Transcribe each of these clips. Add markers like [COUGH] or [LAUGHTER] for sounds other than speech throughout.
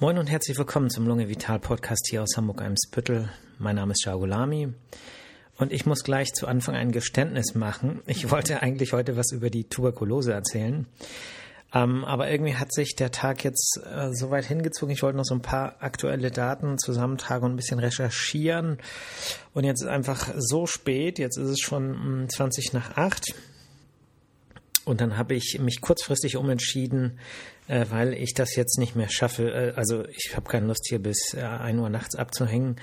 Moin und herzlich willkommen zum Lunge Vital Podcast hier aus Hamburg-Eimsbüttel. Mein Name ist Jaugulami und ich muss gleich zu Anfang ein Geständnis machen. Ich wollte eigentlich heute was über die Tuberkulose erzählen, ähm, aber irgendwie hat sich der Tag jetzt äh, so weit hingezogen. Ich wollte noch so ein paar aktuelle Daten zusammentragen und ein bisschen recherchieren und jetzt ist einfach so spät. Jetzt ist es schon 20 hm, nach 8 und dann habe ich mich kurzfristig umentschieden, äh, weil ich das jetzt nicht mehr schaffe. Äh, also ich habe keine Lust hier bis äh, 1 Uhr nachts abzuhängen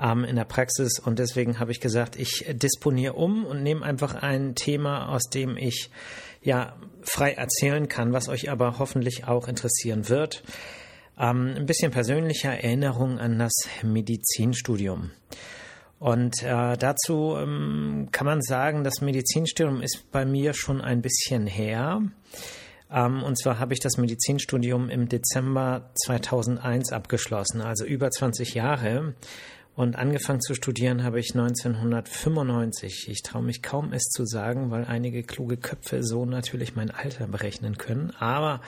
ähm, in der Praxis. Und deswegen habe ich gesagt, ich disponiere um und nehme einfach ein Thema, aus dem ich ja frei erzählen kann, was euch aber hoffentlich auch interessieren wird. Ähm, ein bisschen persönlicher Erinnerung an das Medizinstudium. Und äh, dazu ähm, kann man sagen, das Medizinstudium ist bei mir schon ein bisschen her. Ähm, und zwar habe ich das Medizinstudium im Dezember 2001 abgeschlossen, also über 20 Jahre. Und angefangen zu studieren habe ich 1995. Ich traue mich kaum es zu sagen, weil einige kluge Köpfe so natürlich mein Alter berechnen können. Aber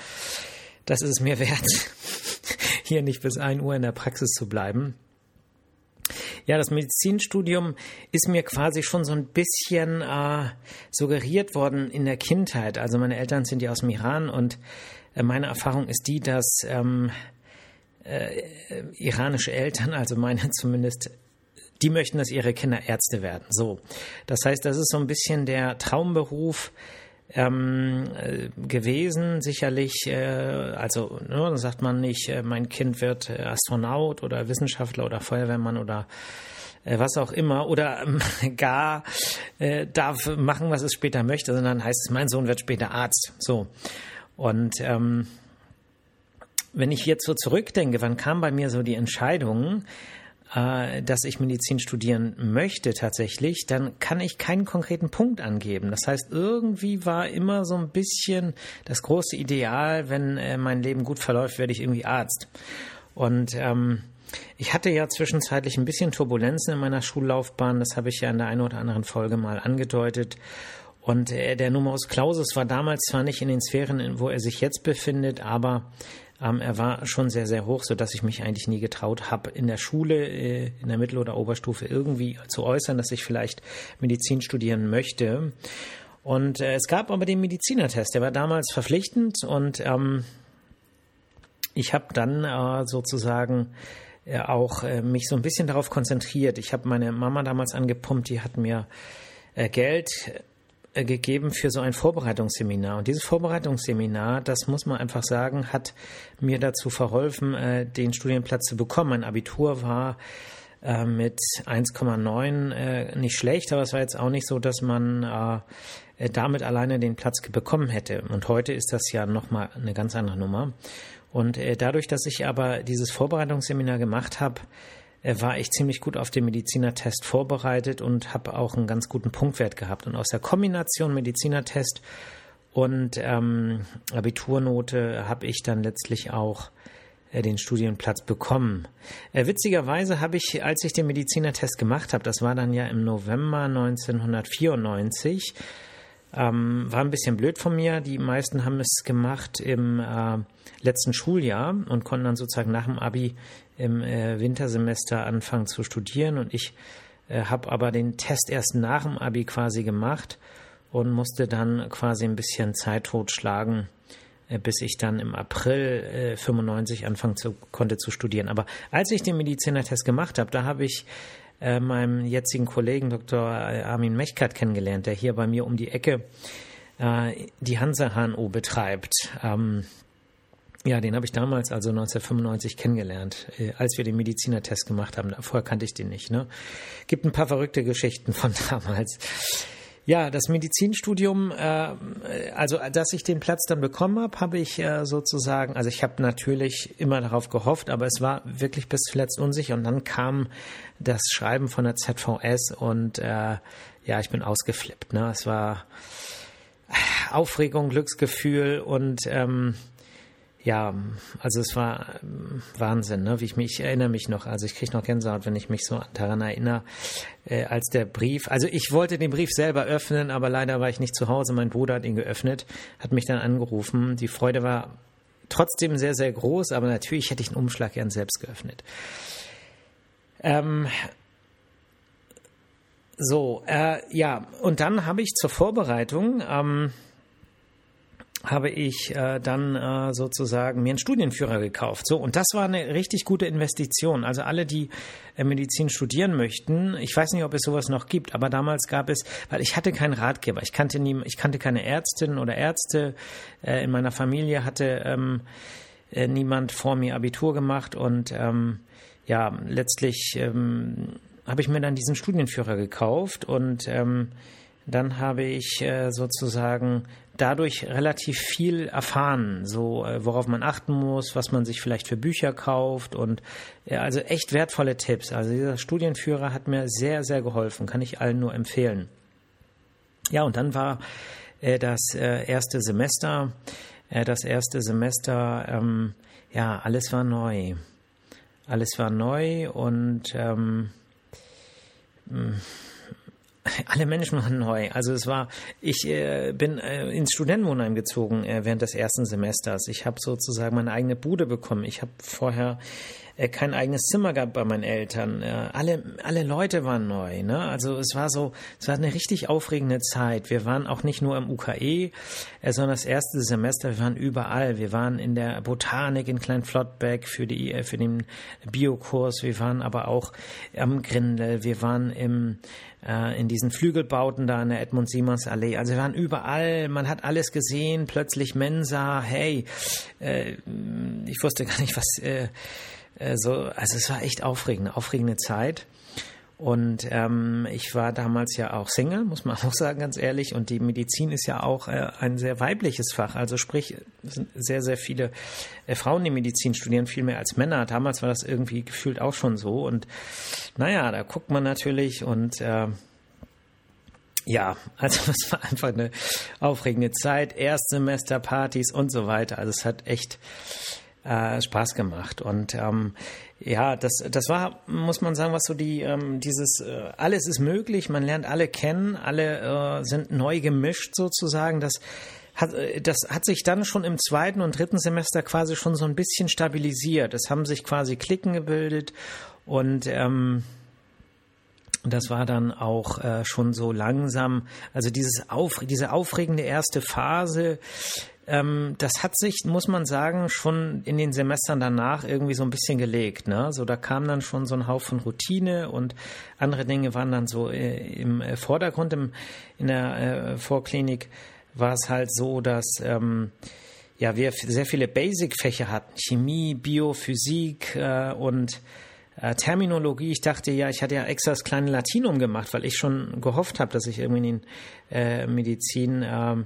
das ist es mir [LAUGHS] wert, hier nicht bis 1 Uhr in der Praxis zu bleiben. Ja, das Medizinstudium ist mir quasi schon so ein bisschen äh, suggeriert worden in der Kindheit. Also meine Eltern sind ja aus dem Iran und äh, meine Erfahrung ist die, dass ähm, äh, iranische Eltern, also meine [LAUGHS] zumindest, die möchten, dass ihre Kinder Ärzte werden. So, das heißt, das ist so ein bisschen der Traumberuf ähm, äh, gewesen, sicherlich. Äh, also ne, dann sagt man nicht, äh, mein Kind wird äh, Astronaut oder Wissenschaftler oder Feuerwehrmann oder äh, was auch immer oder ähm, [LAUGHS] gar äh, darf machen, was es später möchte, sondern heißt es, mein Sohn wird später Arzt. So und ähm, wenn ich jetzt so zurückdenke, wann kam bei mir so die Entscheidung, äh, dass ich Medizin studieren möchte tatsächlich, dann kann ich keinen konkreten Punkt angeben. Das heißt, irgendwie war immer so ein bisschen das große Ideal, wenn äh, mein Leben gut verläuft, werde ich irgendwie Arzt. Und ähm, ich hatte ja zwischenzeitlich ein bisschen Turbulenzen in meiner Schullaufbahn, das habe ich ja in der einen oder anderen Folge mal angedeutet. Und äh, der Numerus Clausus war damals zwar nicht in den Sphären, wo er sich jetzt befindet, aber ähm, er war schon sehr, sehr hoch, so dass ich mich eigentlich nie getraut habe, in der Schule, äh, in der Mittel- oder Oberstufe irgendwie zu äußern, dass ich vielleicht Medizin studieren möchte. Und äh, es gab aber den Medizinertest, der war damals verpflichtend und ähm, ich habe dann äh, sozusagen äh, auch äh, mich so ein bisschen darauf konzentriert. Ich habe meine Mama damals angepumpt, die hat mir äh, Geld gegeben für so ein Vorbereitungsseminar. Und dieses Vorbereitungsseminar, das muss man einfach sagen, hat mir dazu verholfen, äh, den Studienplatz zu bekommen. Mein Abitur war äh, mit 1,9 nicht schlecht, aber es war jetzt auch nicht so, dass man damit alleine den Platz bekommen hätte. Und heute ist das ja nochmal eine ganz andere Nummer. Und dadurch, dass ich aber dieses Vorbereitungsseminar gemacht habe, war ich ziemlich gut auf den Medizinertest vorbereitet und habe auch einen ganz guten Punktwert gehabt. Und aus der Kombination Medizinertest und ähm, Abiturnote habe ich dann letztlich auch äh, den Studienplatz bekommen. Äh, witzigerweise habe ich, als ich den Medizinertest gemacht habe, das war dann ja im November 1994, ähm, war ein bisschen blöd von mir. Die meisten haben es gemacht im äh, letzten Schuljahr und konnten dann sozusagen nach dem Abi im äh, Wintersemester anfangen zu studieren. Und ich äh, habe aber den Test erst nach dem Abi quasi gemacht und musste dann quasi ein bisschen Zeit totschlagen, äh, bis ich dann im April äh, 95 anfangen zu, konnte zu studieren. Aber als ich den Medizinertest gemacht habe, da habe ich äh, meinem jetzigen Kollegen Dr. Armin Mechkat kennengelernt, der hier bei mir um die Ecke äh, die Hansa HNO betreibt. Ähm, ja, den habe ich damals, also 1995, kennengelernt, äh, als wir den Medizinertest gemacht haben. Vorher kannte ich den nicht. Ne? Gibt ein paar verrückte Geschichten von [LAUGHS] damals. Ja, das Medizinstudium, äh, also dass ich den Platz dann bekommen habe, habe ich äh, sozusagen, also ich habe natürlich immer darauf gehofft, aber es war wirklich bis zuletzt unsicher und dann kam das Schreiben von der ZVS und äh, ja, ich bin ausgeflippt. Ne? Es war Aufregung, Glücksgefühl und ähm, ja, also es war ähm, Wahnsinn, ne? wie ich mich, ich erinnere mich noch, also ich kriege noch Gänsehaut, wenn ich mich so daran erinnere, äh, als der Brief, also ich wollte den Brief selber öffnen, aber leider war ich nicht zu Hause, mein Bruder hat ihn geöffnet, hat mich dann angerufen, die Freude war trotzdem sehr, sehr groß, aber natürlich hätte ich den Umschlag gern selbst geöffnet. Ähm, so, äh, ja, und dann habe ich zur Vorbereitung, ähm, habe ich äh, dann äh, sozusagen mir einen Studienführer gekauft. So, und das war eine richtig gute Investition. Also alle, die äh, Medizin studieren möchten, ich weiß nicht, ob es sowas noch gibt, aber damals gab es, weil ich hatte keinen Ratgeber, ich kannte nie, ich kannte keine Ärztin oder Ärzte. Äh, in meiner Familie hatte ähm, äh, niemand vor mir Abitur gemacht und ähm, ja, letztlich ähm, habe ich mir dann diesen Studienführer gekauft und ähm, dann habe ich äh, sozusagen dadurch relativ viel erfahren, so äh, worauf man achten muss, was man sich vielleicht für Bücher kauft und ja, also echt wertvolle Tipps. Also dieser Studienführer hat mir sehr, sehr geholfen, kann ich allen nur empfehlen. Ja, und dann war äh, das äh, erste Semester, äh, das erste Semester, ähm, ja, alles war neu. Alles war neu und ähm, [LAUGHS] alle Menschen waren neu. Also es war, ich äh, bin äh, ins Studentenwohnheim gezogen äh, während des ersten Semesters. Ich habe sozusagen meine eigene Bude bekommen. Ich habe vorher kein eigenes Zimmer gehabt bei meinen Eltern. Äh, alle, alle Leute waren neu. Ne? Also es war so, es war eine richtig aufregende Zeit. Wir waren auch nicht nur im UKE, äh, sondern das erste Semester, wir waren überall. Wir waren in der Botanik in Kleinflottbeck für, die, äh, für den Biokurs. Wir waren aber auch am Grindel. Wir waren im äh, in diesen Flügelbauten da in der Edmund Simons Allee. Also wir waren überall, man hat alles gesehen, plötzlich Mensa, hey, äh, ich wusste gar nicht, was äh, äh, so, also es war echt aufregend, aufregende Zeit. Und ähm, ich war damals ja auch Single, muss man [LAUGHS] auch sagen, ganz ehrlich. Und die Medizin ist ja auch äh, ein sehr weibliches Fach. Also sprich, sind sehr, sehr viele äh, Frauen, die Medizin studieren, viel mehr als Männer. Damals war das irgendwie gefühlt auch schon so. Und naja, da guckt man natürlich und äh, ja, [LAUGHS] also es war einfach eine aufregende Zeit. Erstsemesterpartys und so weiter. Also es hat echt äh, Spaß gemacht. Und ähm, ja, das, das war, muss man sagen, was so die, ähm, dieses, äh, alles ist möglich, man lernt alle kennen, alle äh, sind neu gemischt sozusagen. Das hat, äh, das hat sich dann schon im zweiten und dritten Semester quasi schon so ein bisschen stabilisiert. Es haben sich quasi Klicken gebildet und ähm, das war dann auch äh, schon so langsam, also dieses auf, diese aufregende erste Phase, ähm, das hat sich, muss man sagen, schon in den Semestern danach irgendwie so ein bisschen gelegt. Ne? So, da kam dann schon so ein Haufen Routine und andere Dinge waren dann so äh, im äh, Vordergrund. Im, in der äh, Vorklinik war es halt so, dass ähm, ja, wir sehr viele Basic-Fächer hatten. Chemie, Biophysik äh, und äh, Terminologie. Ich dachte ja, ich hatte ja extra das kleine Latinum gemacht, weil ich schon gehofft habe, dass ich irgendwie in den äh, Medizin äh,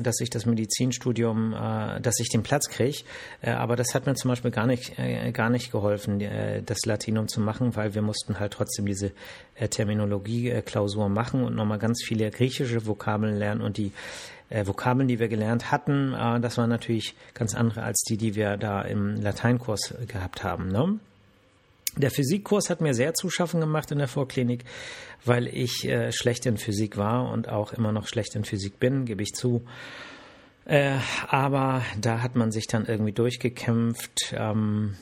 dass ich das Medizinstudium, äh, dass ich den Platz kriege. Äh, aber das hat mir zum Beispiel gar nicht, äh, gar nicht geholfen, äh, das Latinum zu machen, weil wir mussten halt trotzdem diese äh, Terminologie-Klausur machen und nochmal ganz viele griechische Vokabeln lernen und die äh, Vokabeln, die wir gelernt hatten, äh, das waren natürlich ganz andere als die, die wir da im Lateinkurs gehabt haben. Ne? Der Physikkurs hat mir sehr zu schaffen gemacht in der Vorklinik, weil ich äh, schlecht in Physik war und auch immer noch schlecht in Physik bin, gebe ich zu. Äh, aber da hat man sich dann irgendwie durchgekämpft, ähm,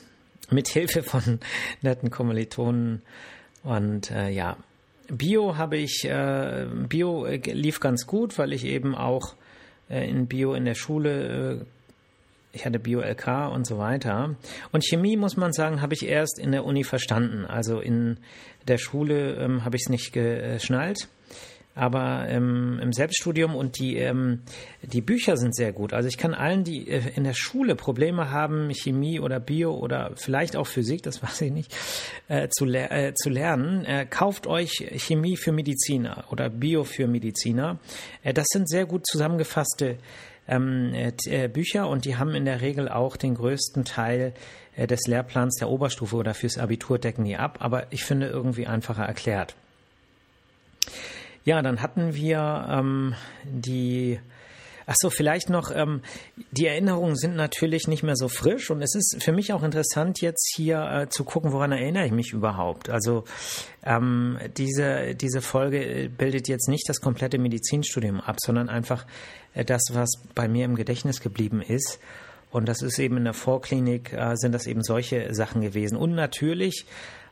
mit Hilfe von [LAUGHS] netten Kommilitonen. Und äh, ja, Bio habe ich, äh, Bio äh, lief ganz gut, weil ich eben auch äh, in Bio in der Schule ich hatte Bio-LK und so weiter. Und Chemie, muss man sagen, habe ich erst in der Uni verstanden. Also in der Schule ähm, habe ich es nicht geschnallt. Aber ähm, im Selbststudium und die, ähm, die Bücher sind sehr gut. Also ich kann allen, die äh, in der Schule Probleme haben, Chemie oder Bio oder vielleicht auch Physik, das [LAUGHS] weiß ich nicht, äh, zu, le äh, zu lernen, äh, kauft euch Chemie für Mediziner oder Bio für Mediziner. Äh, das sind sehr gut zusammengefasste ähm, äh, äh, Bücher und die haben in der Regel auch den größten Teil äh, des Lehrplans der Oberstufe oder fürs Abitur decken die ab, aber ich finde irgendwie einfacher erklärt. Ja, dann hatten wir ähm, die Ach so, vielleicht noch, ähm, die Erinnerungen sind natürlich nicht mehr so frisch und es ist für mich auch interessant, jetzt hier äh, zu gucken, woran erinnere ich mich überhaupt. Also ähm, diese, diese Folge bildet jetzt nicht das komplette Medizinstudium ab, sondern einfach äh, das, was bei mir im Gedächtnis geblieben ist. Und das ist eben in der Vorklinik, äh, sind das eben solche Sachen gewesen. Und natürlich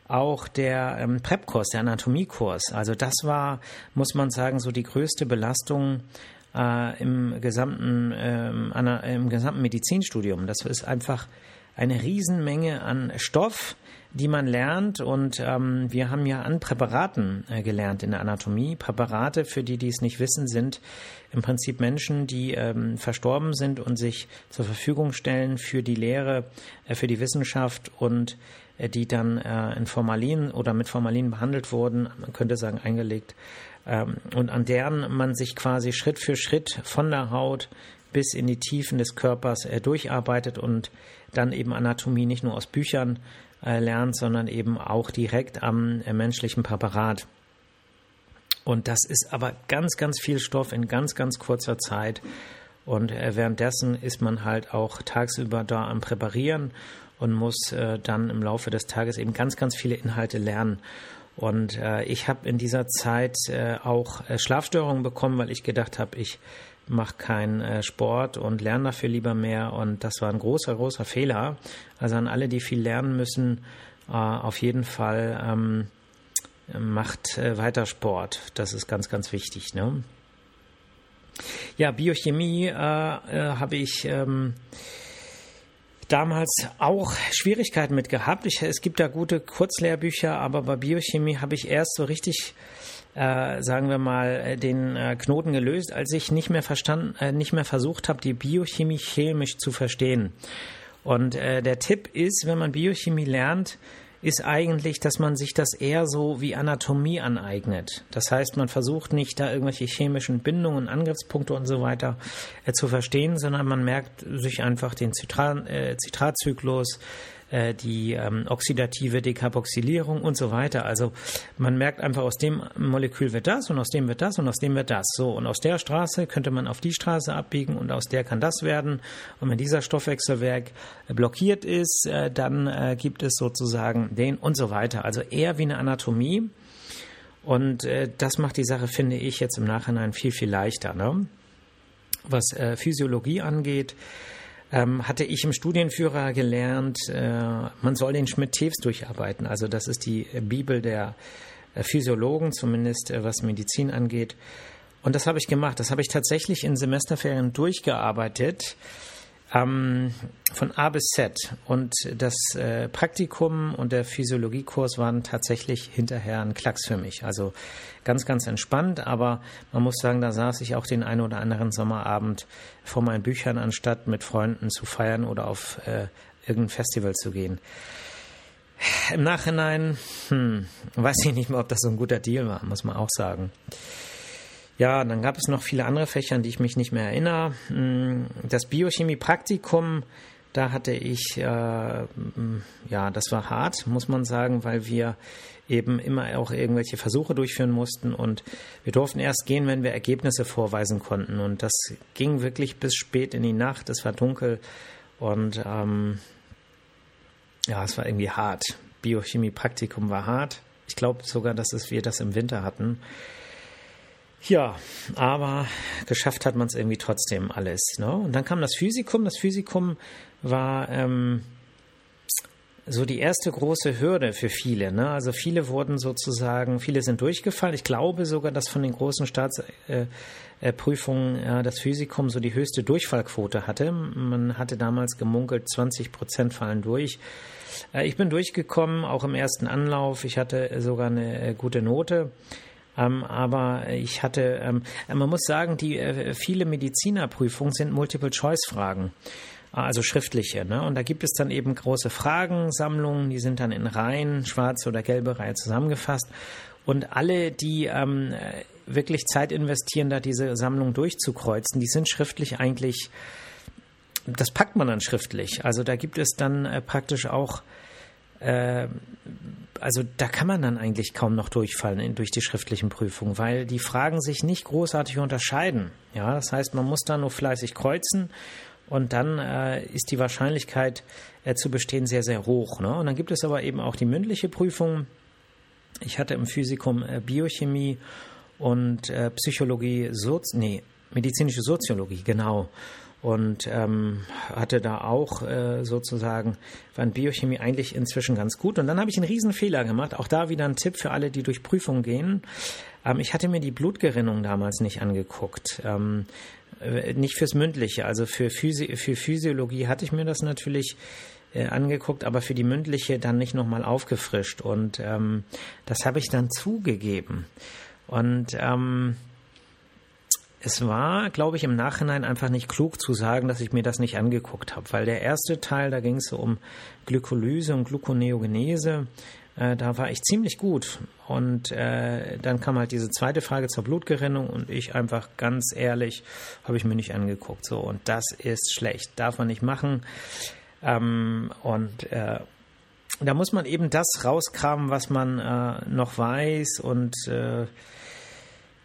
auch der ähm, Prep-Kurs, der Anatomiekurs. Also das war, muss man sagen, so die größte Belastung äh, im gesamten ähm, einer, im gesamten Medizinstudium. Das ist einfach eine Riesenmenge an Stoff, die man lernt. Und ähm, wir haben ja an Präparaten äh, gelernt in der Anatomie. Präparate, für die, die es nicht wissen, sind im Prinzip Menschen, die ähm, verstorben sind und sich zur Verfügung stellen für die Lehre, äh, für die Wissenschaft und äh, die dann äh, in Formalin oder mit Formalin behandelt wurden, man könnte sagen eingelegt, ähm, und an deren man sich quasi Schritt für Schritt von der Haut bis in die Tiefen des Körpers äh, durcharbeitet und dann eben Anatomie nicht nur aus Büchern lernt, sondern eben auch direkt am menschlichen Präparat. Und das ist aber ganz, ganz viel Stoff in ganz, ganz kurzer Zeit. Und währenddessen ist man halt auch tagsüber da am Präparieren und muss äh, dann im Laufe des Tages eben ganz, ganz viele Inhalte lernen. Und äh, ich habe in dieser Zeit äh, auch äh, Schlafstörungen bekommen, weil ich gedacht habe, ich mache keinen äh, Sport und lerne dafür lieber mehr. Und das war ein großer, großer Fehler. Also an alle, die viel lernen müssen, äh, auf jeden Fall ähm, macht weiter Sport. Das ist ganz, ganz wichtig. Ne? Ja, Biochemie äh, äh, habe ich ähm, damals auch Schwierigkeiten mit gehabt. Ich, es gibt da gute Kurzlehrbücher, aber bei Biochemie habe ich erst so richtig, äh, sagen wir mal, äh, den äh, Knoten gelöst, als ich nicht mehr verstanden, äh, nicht mehr versucht habe, die Biochemie chemisch zu verstehen. Und äh, der Tipp ist, wenn man Biochemie lernt, ist eigentlich, dass man sich das eher so wie Anatomie aneignet. Das heißt, man versucht nicht da irgendwelche chemischen Bindungen, Angriffspunkte und so weiter äh, zu verstehen, sondern man merkt sich einfach den Zitrat, äh, Zitratzyklus, äh, die ähm, oxidative Dekarboxylierung und so weiter. Also man merkt einfach, aus dem Molekül wird das und aus dem wird das und aus dem wird das. So, und aus der Straße könnte man auf die Straße abbiegen und aus der kann das werden. Und wenn dieser Stoffwechselwerk blockiert ist, äh, dann äh, gibt es sozusagen den und so weiter. Also eher wie eine Anatomie. Und äh, das macht die Sache, finde ich, jetzt im Nachhinein viel, viel leichter. Ne? Was äh, Physiologie angeht, ähm, hatte ich im Studienführer gelernt, äh, man soll den Schmidt-Tews durcharbeiten. Also das ist die Bibel der äh, Physiologen, zumindest äh, was Medizin angeht. Und das habe ich gemacht. Das habe ich tatsächlich in Semesterferien durchgearbeitet ähm, von A bis Z. Und das äh, Praktikum und der Physiologiekurs waren tatsächlich hinterher ein Klacks für mich. Also ganz, ganz entspannt, aber man muss sagen, da saß ich auch den einen oder anderen Sommerabend vor meinen Büchern, anstatt mit Freunden zu feiern oder auf äh, irgendein Festival zu gehen. Im Nachhinein hm, weiß ich nicht mehr, ob das so ein guter Deal war, muss man auch sagen. Ja, dann gab es noch viele andere Fächer, an die ich mich nicht mehr erinnere. Hm, das Biochemie-Praktikum, da hatte ich, äh, ja, das war hart, muss man sagen, weil wir eben immer auch irgendwelche Versuche durchführen mussten und wir durften erst gehen, wenn wir Ergebnisse vorweisen konnten. Und das ging wirklich bis spät in die Nacht, es war dunkel und ähm, ja, es war irgendwie hart. Biochemie-Praktikum war hart. Ich glaube sogar, dass es wir das im Winter hatten. Ja, aber geschafft hat man es irgendwie trotzdem alles. Ne? Und dann kam das Physikum. Das Physikum war ähm, so die erste große Hürde für viele. Ne? Also viele wurden sozusagen, viele sind durchgefallen. Ich glaube sogar, dass von den großen Staatsprüfungen äh, äh, das Physikum so die höchste Durchfallquote hatte. Man hatte damals gemunkelt, 20 Prozent fallen durch. Äh, ich bin durchgekommen, auch im ersten Anlauf. Ich hatte sogar eine äh, gute Note. Ähm, aber ich hatte, ähm, man muss sagen, die äh, viele Medizinerprüfungen sind Multiple-Choice-Fragen also schriftliche. Ne? Und da gibt es dann eben große Fragensammlungen, die sind dann in Reihen, schwarze oder gelbe Reihe zusammengefasst. Und alle, die ähm, wirklich Zeit investieren, da diese Sammlung durchzukreuzen, die sind schriftlich eigentlich, das packt man dann schriftlich. Also da gibt es dann äh, praktisch auch äh, also da kann man dann eigentlich kaum noch durchfallen in, durch die schriftlichen Prüfungen, weil die Fragen sich nicht großartig unterscheiden. Ja, das heißt, man muss da nur fleißig kreuzen und dann äh, ist die Wahrscheinlichkeit äh, zu bestehen sehr, sehr hoch. Ne? Und dann gibt es aber eben auch die mündliche Prüfung. Ich hatte im Physikum äh, Biochemie und äh, Psychologie, Sozi nee, medizinische Soziologie, genau. Und ähm, hatte da auch äh, sozusagen, in Biochemie eigentlich inzwischen ganz gut. Und dann habe ich einen riesen Fehler gemacht. Auch da wieder ein Tipp für alle, die durch Prüfungen gehen. Ähm, ich hatte mir die Blutgerinnung damals nicht angeguckt. Ähm, äh, nicht fürs Mündliche, also für, Physi für Physiologie hatte ich mir das natürlich äh, angeguckt, aber für die mündliche dann nicht nochmal aufgefrischt. Und ähm, das habe ich dann zugegeben. Und ähm, es war, glaube ich, im Nachhinein einfach nicht klug zu sagen, dass ich mir das nicht angeguckt habe, weil der erste Teil, da ging es so um Glykolyse und Gluconeogenese, äh, da war ich ziemlich gut. Und äh, dann kam halt diese zweite Frage zur Blutgerinnung und ich einfach ganz ehrlich, habe ich mir nicht angeguckt. So, und das ist schlecht, darf man nicht machen. Ähm, und äh, da muss man eben das rauskramen, was man äh, noch weiß und äh,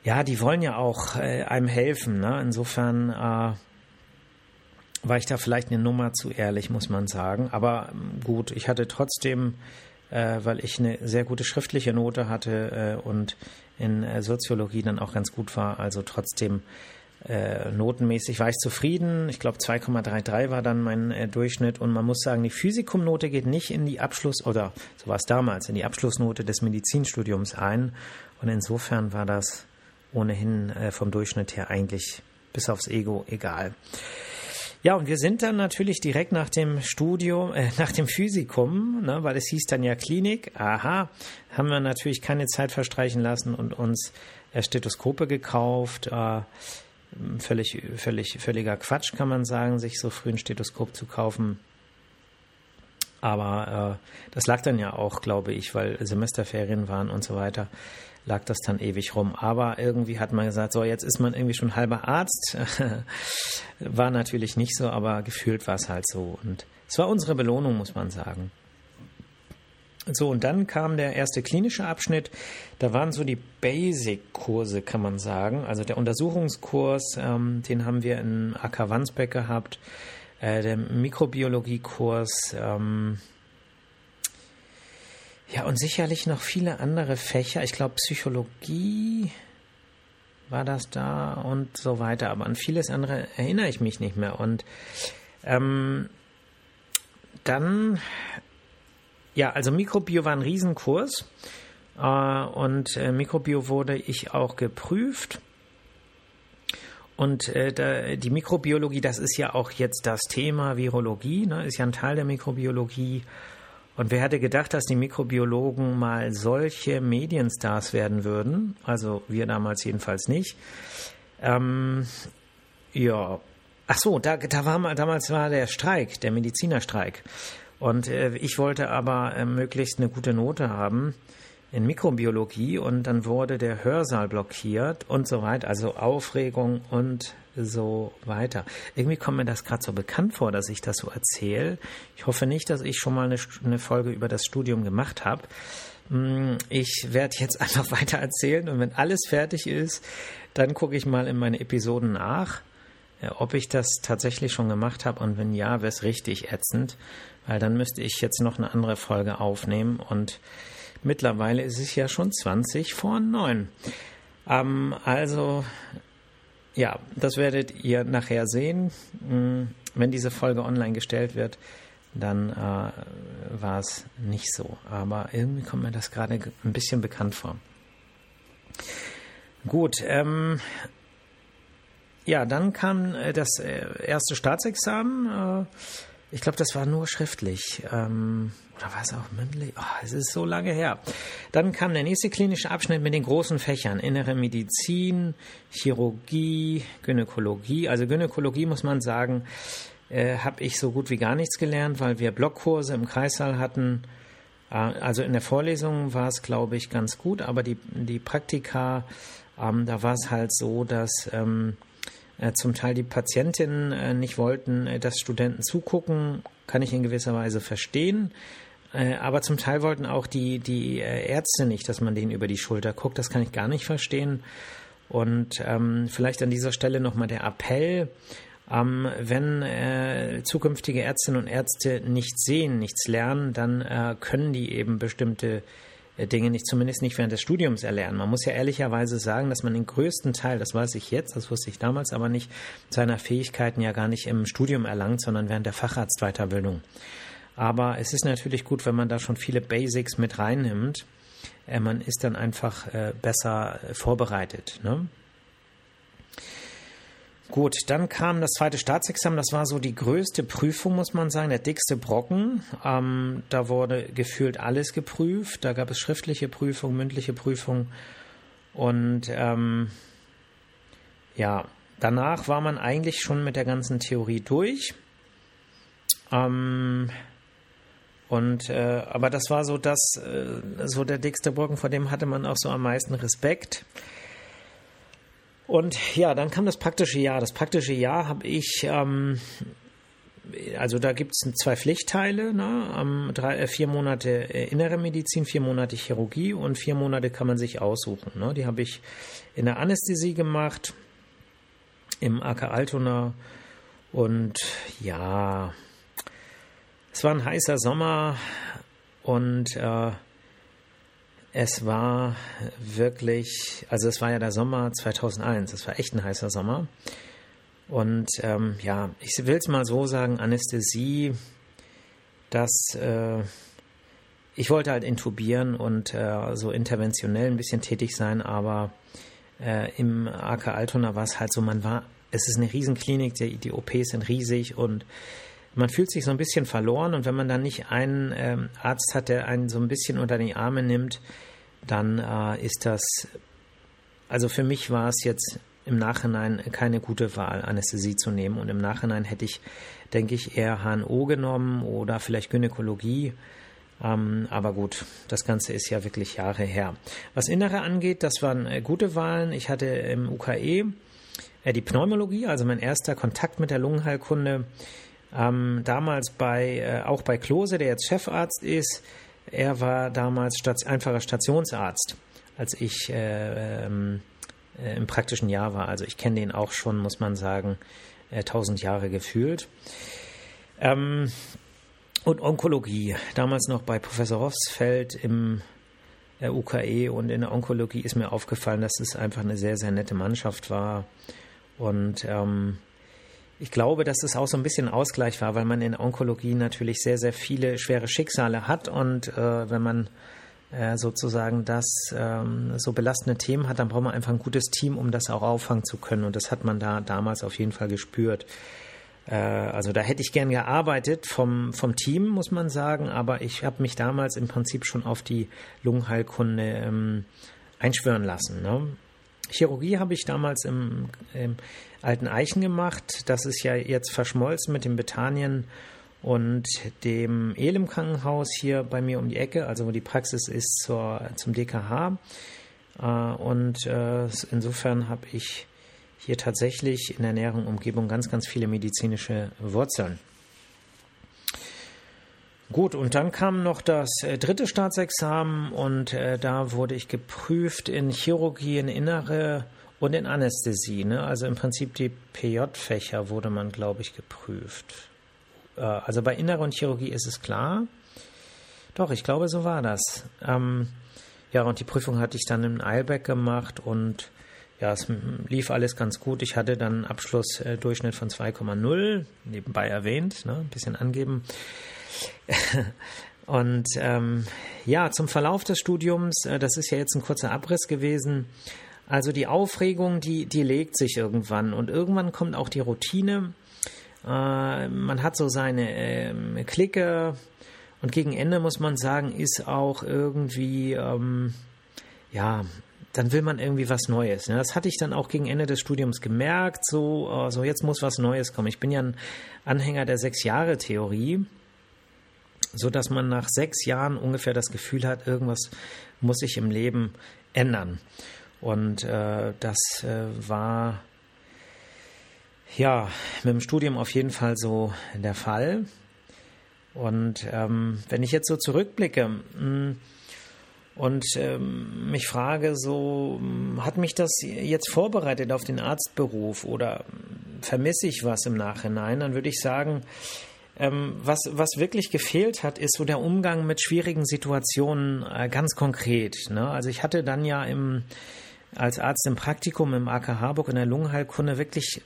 ja, die wollen ja auch äh, einem helfen. Ne? Insofern äh, war ich da vielleicht eine Nummer zu ehrlich, muss man sagen. Aber ähm, gut, ich hatte trotzdem, äh, weil ich eine sehr gute schriftliche Note hatte äh, und in äh, Soziologie dann auch ganz gut war, also trotzdem äh, notenmäßig war ich zufrieden. Ich glaube 2,33 war dann mein Durchschnitt und man muss sagen, die Physikumnote geht nicht in die Abschluss oder so war es damals in die Abschlussnote des Medizinstudiums ein und insofern war das ohnehin äh, vom Durchschnitt her eigentlich bis aufs Ego egal. Ja, und wir sind dann natürlich direkt nach dem Studium, äh, [LAUGHS] nach dem Physikum, ne, weil es hieß dann ja Klinik, aha, haben wir natürlich keine Zeit verstreichen lassen und uns äh, Stethoskope gekauft. Äh, völlig, völlig, völliger Quatsch, kann man sagen, sich so früh ein Stethoskop zu kaufen. Aber äh, das lag dann ja auch, glaube ich, weil Semesterferien waren und so weiter lag das dann ewig rum. Aber irgendwie hat man gesagt, so jetzt ist man irgendwie schon halber Arzt. [LAUGHS] war natürlich nicht so, aber gefühlt war es halt so. Und es war unsere Belohnung, muss man sagen. So, und dann kam der erste klinische Abschnitt. Da waren so die Basic-Kurse, kann man sagen. Also der Untersuchungskurs, ähm, den haben wir in AK Wandsbeck gehabt. Äh, der Mikrobiologie-Kurs, ähm, ja, und sicherlich noch viele andere Fächer. Ich glaube, Psychologie war das da und so weiter. Aber an vieles andere erinnere ich mich nicht mehr. Und ähm, dann, ja, also Mikrobio war ein Riesenkurs. Äh, und äh, Mikrobio wurde ich auch geprüft. Und äh, da, die Mikrobiologie, das ist ja auch jetzt das Thema Virologie, ne, ist ja ein Teil der Mikrobiologie. Und wer hätte gedacht, dass die Mikrobiologen mal solche Medienstars werden würden? Also wir damals jedenfalls nicht. Ähm, ja, ach so, da, da war mal, damals war der Streik, der Medizinerstreik. Und äh, ich wollte aber äh, möglichst eine gute Note haben in Mikrobiologie und dann wurde der Hörsaal blockiert und so weiter. Also Aufregung und so weiter. Irgendwie kommt mir das gerade so bekannt vor, dass ich das so erzähle. Ich hoffe nicht, dass ich schon mal eine, eine Folge über das Studium gemacht habe. Mm, ich werde jetzt [LAUGHS] einfach weiter erzählen und wenn alles fertig ist, dann gucke ich mal in meine Episoden nach, äh, ob ich das tatsächlich schon gemacht habe und wenn ja, wäre es richtig ätzend, weil dann müsste ich jetzt noch eine andere Folge aufnehmen und mittlerweile ist es ja schon 20 vor 9. Ähm, also ja, das werdet ihr nachher sehen. Mm, wenn diese Folge online gestellt wird, dann äh, war es nicht so. Aber irgendwie kommt mir das gerade ein bisschen bekannt vor. Gut, ähm, ja, dann kam äh, das äh, erste Staatsexamen. Äh, ich glaube, das war nur schriftlich. Ähm, oder war es auch mündlich? Oh, es ist so lange her. Dann kam der nächste klinische Abschnitt mit den großen Fächern. Innere Medizin, Chirurgie, Gynäkologie. Also Gynäkologie muss man sagen, äh, habe ich so gut wie gar nichts gelernt, weil wir Blockkurse im Kreissaal hatten. Äh, also in der Vorlesung war es, glaube ich, ganz gut, aber die, die Praktika, ähm, da war es halt so, dass... Ähm, äh, zum Teil die Patientinnen äh, nicht wollten, äh, dass Studenten zugucken, kann ich in gewisser Weise verstehen. Aber zum Teil wollten auch die, die Ärzte nicht, dass man denen über die Schulter guckt. Das kann ich gar nicht verstehen. Und ähm, vielleicht an dieser Stelle nochmal der Appell, ähm, wenn äh, zukünftige Ärztinnen und Ärzte nichts sehen, nichts lernen, dann äh, können die eben bestimmte äh, Dinge nicht, zumindest nicht während des Studiums erlernen. Man muss ja ehrlicherweise sagen, dass man den größten Teil, das weiß ich jetzt, das wusste ich damals aber nicht, seiner Fähigkeiten ja gar nicht im Studium erlangt, sondern während der Facharztweiterbildung. Aber es ist natürlich gut, wenn man da schon viele Basics mit reinnimmt. Äh, man ist dann einfach äh, besser vorbereitet. Ne? Gut, dann kam das zweite Staatsexamen. Das war so die größte Prüfung, muss man sagen, der dickste Brocken. Ähm, da wurde gefühlt alles geprüft. Da gab es schriftliche Prüfung, mündliche Prüfung. Und ähm, ja, danach war man eigentlich schon mit der ganzen Theorie durch. Ähm, und äh, aber das war so das, äh, so der dickste Brocken, vor dem hatte man auch so am meisten Respekt. Und ja, dann kam das praktische Jahr. Das praktische Jahr habe ich, ähm, also da gibt es zwei Pflichtteile, ne? um, drei, äh, vier Monate äh, innere Medizin, vier Monate Chirurgie und vier Monate kann man sich aussuchen. Ne? Die habe ich in der Anästhesie gemacht, im AK Altona und ja, es war ein heißer Sommer und äh, es war wirklich, also es war ja der Sommer 2001, es war echt ein heißer Sommer. Und ähm, ja, ich will es mal so sagen, Anästhesie, dass äh, ich wollte halt intubieren und äh, so interventionell ein bisschen tätig sein, aber äh, im AK Altona war es halt so, man war, es ist eine Riesenklinik, die, die OPs sind riesig und man fühlt sich so ein bisschen verloren und wenn man dann nicht einen ähm, Arzt hat, der einen so ein bisschen unter die Arme nimmt, dann äh, ist das, also für mich war es jetzt im Nachhinein keine gute Wahl, Anästhesie zu nehmen. Und im Nachhinein hätte ich, denke ich, eher HNO genommen oder vielleicht Gynäkologie. Ähm, aber gut, das Ganze ist ja wirklich Jahre her. Was Innere angeht, das waren äh, gute Wahlen. Ich hatte im UKE äh, die Pneumologie, also mein erster Kontakt mit der Lungenheilkunde. Ähm, damals bei, äh, auch bei Klose, der jetzt Chefarzt ist. Er war damals Stat einfacher Stationsarzt, als ich äh, ähm, äh, im praktischen Jahr war. Also ich kenne den auch schon, muss man sagen, äh, tausend Jahre gefühlt. Ähm, und Onkologie, damals noch bei Professor Hofsfeld im äh, UKE und in der Onkologie ist mir aufgefallen, dass es einfach eine sehr, sehr nette Mannschaft war. Und ähm, ich glaube, dass es auch so ein bisschen Ausgleich war, weil man in Onkologie natürlich sehr, sehr viele schwere Schicksale hat und äh, wenn man äh, sozusagen das ähm, so belastende Themen hat, dann braucht man einfach ein gutes Team, um das auch auffangen zu können und das hat man da damals auf jeden Fall gespürt. Äh, also da hätte ich gern gearbeitet vom, vom Team, muss man sagen, aber ich habe mich damals im Prinzip schon auf die Lungenheilkunde ähm, einschwören lassen. Ne? Chirurgie habe ich damals im, im, Alten Eichen gemacht. Das ist ja jetzt verschmolzen mit dem Bethanien und dem Elim Krankenhaus hier bei mir um die Ecke, also wo die Praxis ist zur, zum DKH. Äh, und äh, insofern habe ich hier tatsächlich in der näheren Umgebung ganz, ganz viele medizinische Wurzeln. Gut, und dann kam noch das äh, dritte Staatsexamen und äh, da wurde ich geprüft in Chirurgie, in Innere und in Anästhesie. Ne? Also im Prinzip die PJ-Fächer wurde man, glaube ich, geprüft. Äh, also bei Innere und Chirurgie ist es klar. Doch, ich glaube, so war das. Ähm, ja, und die Prüfung hatte ich dann in Eilbeck gemacht und ja, es lief alles ganz gut. Ich hatte dann einen Abschlussdurchschnitt von 2,0, nebenbei erwähnt, ne? ein bisschen angeben. [LAUGHS] Und ähm, ja, zum Verlauf des Studiums, äh, das ist ja jetzt ein kurzer Abriss gewesen. Also die Aufregung, die, die legt sich irgendwann und irgendwann kommt auch die Routine. Äh, man hat so seine äh, Clique und gegen Ende muss man sagen, ist auch irgendwie, ähm, ja, dann will man irgendwie was Neues. Ne? Das hatte ich dann auch gegen Ende des Studiums gemerkt, so, äh, so jetzt muss was Neues kommen. Ich bin ja ein Anhänger der Sechs-Jahre-Theorie so dass man nach sechs Jahren ungefähr das Gefühl hat, irgendwas muss sich im Leben ändern. Und äh, das äh, war ja mit dem Studium auf jeden Fall so der Fall. Und ähm, wenn ich jetzt so zurückblicke mh, hm, und ähm, mich frage, so hat mich das jetzt vorbereitet auf den Arztberuf oder vermisse ich was im Nachhinein, dann würde ich sagen, ähm, was, was wirklich gefehlt hat, ist so der Umgang mit schwierigen Situationen äh, ganz konkret. Ne? Also ich hatte dann ja im, als Arzt im Praktikum im AK Harburg in der Lungenheilkunde wirklich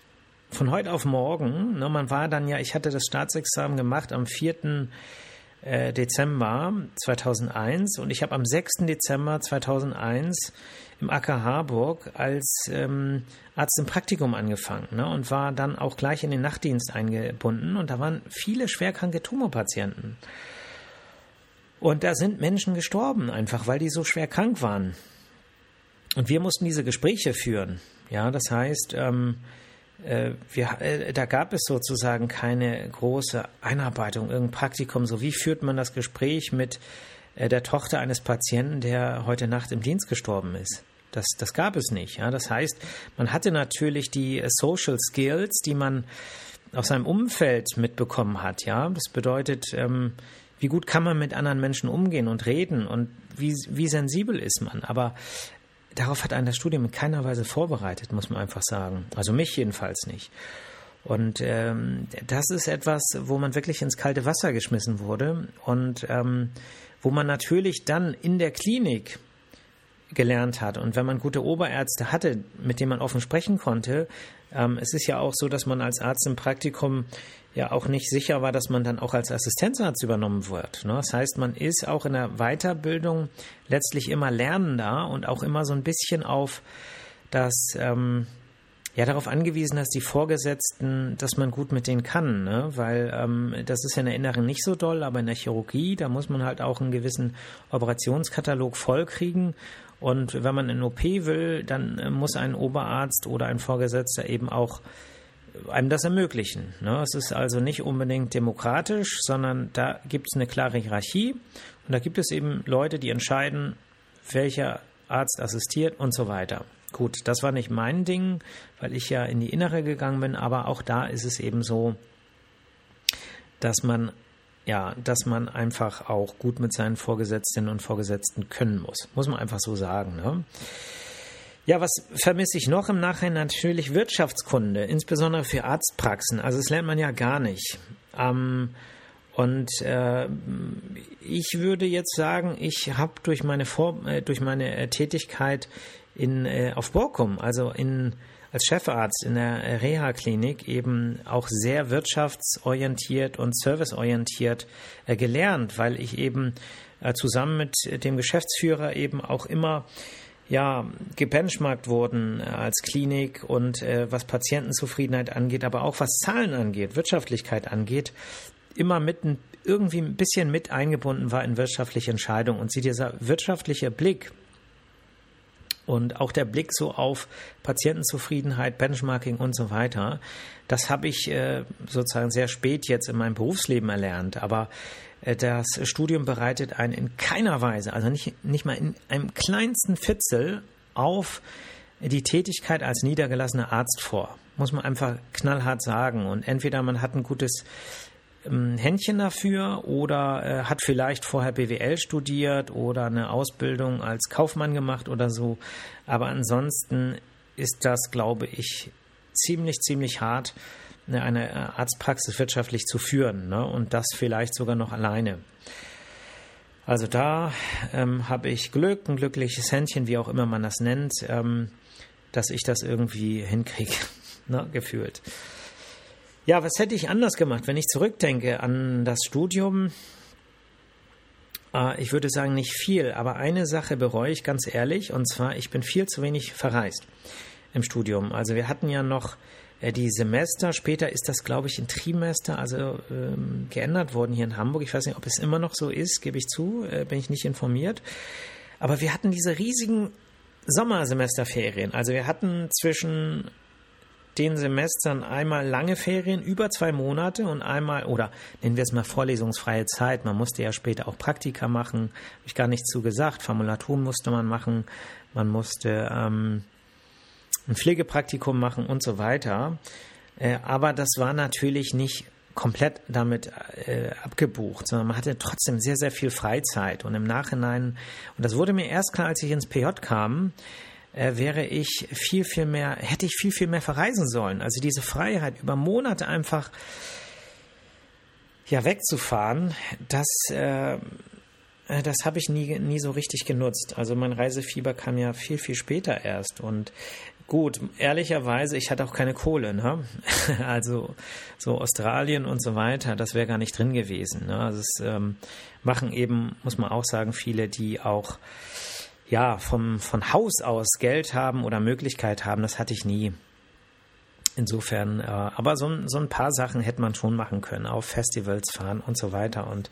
von heute auf morgen, ne, man war dann ja, ich hatte das Staatsexamen gemacht am 4. Äh, Dezember 2001 und ich habe am 6. Dezember 2001 im AK Harburg als ähm, Arzt im Praktikum angefangen ne, und war dann auch gleich in den Nachtdienst eingebunden und da waren viele schwerkranke Tumorpatienten. Und da sind Menschen gestorben, einfach weil die so schwer krank waren. Und wir mussten diese Gespräche führen. Ja, das heißt, ähm, äh, wir, äh, da gab es sozusagen keine große Einarbeitung, irgendein Praktikum. So wie führt man das Gespräch mit äh, der Tochter eines Patienten, der heute Nacht im Dienst gestorben ist? Das, das gab es nicht. Ja? Das heißt, man hatte natürlich die Social Skills, die man aus seinem Umfeld mitbekommen hat. Ja, das bedeutet, ähm, wie gut kann man mit anderen Menschen umgehen und reden und wie, wie sensibel ist man. Aber darauf hat einen das Studium in keiner Weise vorbereitet, muss man einfach sagen. Also mich jedenfalls nicht. Und ähm, das ist etwas, wo man wirklich ins kalte Wasser geschmissen wurde und ähm, wo man natürlich dann in der Klinik gelernt hat. Und wenn man gute Oberärzte hatte, mit denen man offen sprechen konnte, ähm, es ist ja auch so, dass man als Arzt im Praktikum ja auch nicht sicher war, dass man dann auch als Assistenzarzt übernommen wird. Ne? Das heißt, man ist auch in der Weiterbildung letztlich immer lernender und auch immer so ein bisschen auf das, ähm, ja, darauf angewiesen, dass die Vorgesetzten, dass man gut mit denen kann, ne? weil ähm, das ist ja in der Inneren nicht so doll, aber in der Chirurgie, da muss man halt auch einen gewissen Operationskatalog vollkriegen und wenn man in OP will, dann äh, muss ein Oberarzt oder ein Vorgesetzter eben auch einem das ermöglichen. Ne? Es ist also nicht unbedingt demokratisch, sondern da gibt es eine klare Hierarchie und da gibt es eben Leute, die entscheiden, welcher Arzt assistiert und so weiter. Gut, das war nicht mein Ding, weil ich ja in die Innere gegangen bin, aber auch da ist es eben so, dass man ja, dass man einfach auch gut mit seinen Vorgesetzten und Vorgesetzten können muss. Muss man einfach so sagen. Ne? Ja, was vermisse ich noch im Nachhinein? Natürlich Wirtschaftskunde, insbesondere für Arztpraxen. Also das lernt man ja gar nicht. Ähm, und äh, ich würde jetzt sagen, ich habe durch meine Vor äh, durch meine äh, Tätigkeit in äh, auf Borkum, also in als Chefarzt in der Reha-Klinik eben auch sehr wirtschaftsorientiert und serviceorientiert äh, gelernt, weil ich eben äh, zusammen mit dem Geschäftsführer eben auch immer ja, gebenchmarkt wurden äh, als Klinik und äh, was Patientenzufriedenheit angeht, aber auch was Zahlen angeht, Wirtschaftlichkeit angeht, immer mit irgendwie ein bisschen mit eingebunden war in wirtschaftliche Entscheidungen. Und sie dieser wirtschaftliche Blick und auch der Blick so auf Patientenzufriedenheit, Benchmarking und so weiter, das habe ich äh, sozusagen sehr spät jetzt in meinem Berufsleben erlernt. Aber äh, das Studium bereitet einen in keiner Weise, also nicht, nicht mal in einem kleinsten Fitzel auf die Tätigkeit als niedergelassener Arzt vor. Muss man einfach knallhart sagen. Und entweder man hat ein gutes ähm, Händchen dafür oder äh, hat vielleicht vorher BWL studiert oder eine Ausbildung als Kaufmann gemacht oder so. Aber ansonsten ist das, glaube ich, ziemlich, ziemlich hart Ne, eine äh, Arztpraxis wirtschaftlich zu führen ne? und das vielleicht sogar noch alleine. Also da ähm, habe ich Glück, ein glückliches Händchen, wie auch immer man das nennt, ähm, dass ich das irgendwie hinkriege, [LAUGHS] ne? gefühlt. Ja, was hätte ich anders gemacht, wenn ich zurückdenke an das Studium? Äh, ich würde sagen, nicht viel, aber eine Sache bereue ich ganz ehrlich, und zwar, ich bin viel zu wenig verreist im Studium. Also wir hatten ja noch äh, die Semester. Später ist das, glaube ich, in Trimester, also ähm, geändert worden hier in Hamburg. Ich weiß nicht, ob es immer noch so ist, gebe ich zu, äh, bin ich nicht informiert. Aber wir hatten diese riesigen Sommersemesterferien. Also wir hatten zwischen den Semestern einmal lange Ferien über zwei Monate und einmal, oder nennen wir es mal vorlesungsfreie Zeit. Man musste ja später auch Praktika machen, habe ich gar nicht zu gesagt. Formulaturen musste man machen, man musste ähm, ein Pflegepraktikum machen und so weiter. Äh, aber das war natürlich nicht komplett damit äh, abgebucht, sondern man hatte trotzdem sehr, sehr viel Freizeit. Und im Nachhinein, und das wurde mir erst klar, als ich ins PJ kam, äh, wäre ich viel, viel mehr, hätte ich viel, viel mehr verreisen sollen. Also diese Freiheit über Monate einfach ja, wegzufahren, das, äh, das habe ich nie, nie so richtig genutzt. Also mein Reisefieber kam ja viel, viel später erst. Und gut, ehrlicherweise, ich hatte auch keine Kohle. Ne? [LAUGHS] Also so Australien und so weiter, das wäre gar nicht drin gewesen. Ne? Also es ähm, machen eben, muss man auch sagen, viele, die auch ja vom, von Haus aus Geld haben oder Möglichkeit haben. Das hatte ich nie. Insofern, äh, aber so, so ein paar Sachen hätte man schon machen können, auf Festivals fahren und so weiter. Und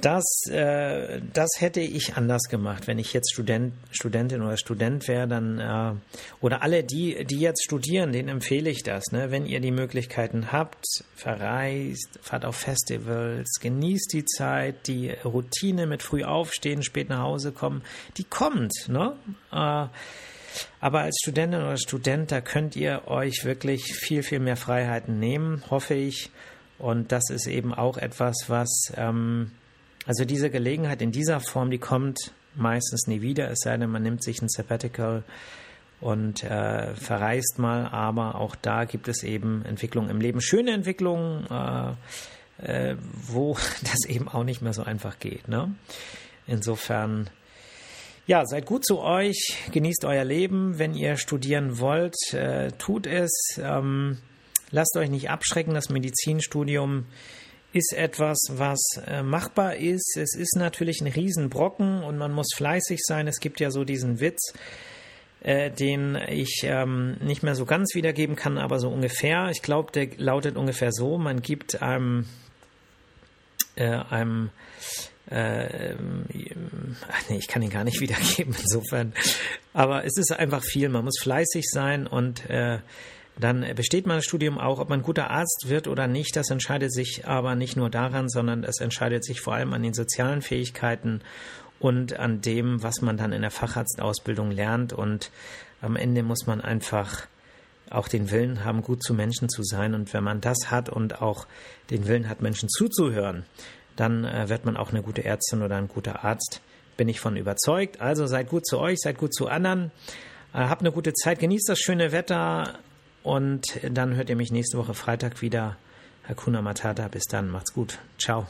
das, äh, das hätte ich anders gemacht, wenn ich jetzt Student, Studentin oder Student wäre, dann äh, oder alle die, die jetzt studieren, denen empfehle ich das. Ne? Wenn ihr die Möglichkeiten habt, verreist, fahrt auf Festivals, genießt die Zeit, die Routine mit früh aufstehen, spät nach Hause kommen, die kommt. Ne? Äh, aber als Studentin oder Student, da könnt ihr euch wirklich viel, viel mehr Freiheiten nehmen, hoffe ich. Und das ist eben auch etwas, was, ähm, also diese Gelegenheit in dieser Form, die kommt meistens nie wieder, es sei denn, man nimmt sich ein Sabbatical und äh, verreist mal, aber auch da gibt es eben Entwicklungen im Leben, schöne Entwicklungen, äh, äh, wo [LAUGHS] das eben auch nicht mehr so einfach geht. Ne? Insofern ja, seid gut zu euch, genießt euer Leben. Wenn ihr studieren wollt, äh, tut es. Ähm, lasst euch nicht abschrecken. Das Medizinstudium ist etwas, was äh, machbar ist. Es ist natürlich ein Riesenbrocken und man muss fleißig sein. Es gibt ja so diesen Witz, äh, den ich ähm, nicht mehr so ganz wiedergeben kann, aber so ungefähr. Ich glaube, der lautet ungefähr so: Man gibt einem, äh, einem äh, ach nee, ich kann ihn gar nicht [LAUGHS] wiedergeben, insofern. Aber es ist einfach viel. Man muss fleißig sein und äh, dann besteht man das Studium auch, ob man guter Arzt wird oder nicht. Das entscheidet sich aber nicht nur daran, sondern es entscheidet sich vor allem an den sozialen Fähigkeiten und an dem, was man dann in der Facharztausbildung lernt. Und am Ende muss man einfach auch den Willen haben, gut zu Menschen zu sein. Und wenn man das hat und auch den Willen hat, Menschen zuzuhören, dann äh, wird man auch eine gute Ärztin oder ein guter Arzt. Bin ich von überzeugt. Also seid gut zu euch, seid gut zu anderen. Äh, habt eine gute Zeit, genießt das schöne Wetter und dann hört ihr mich nächste Woche Freitag wieder. Hakuna Matata. Bis dann, macht's gut. Ciao.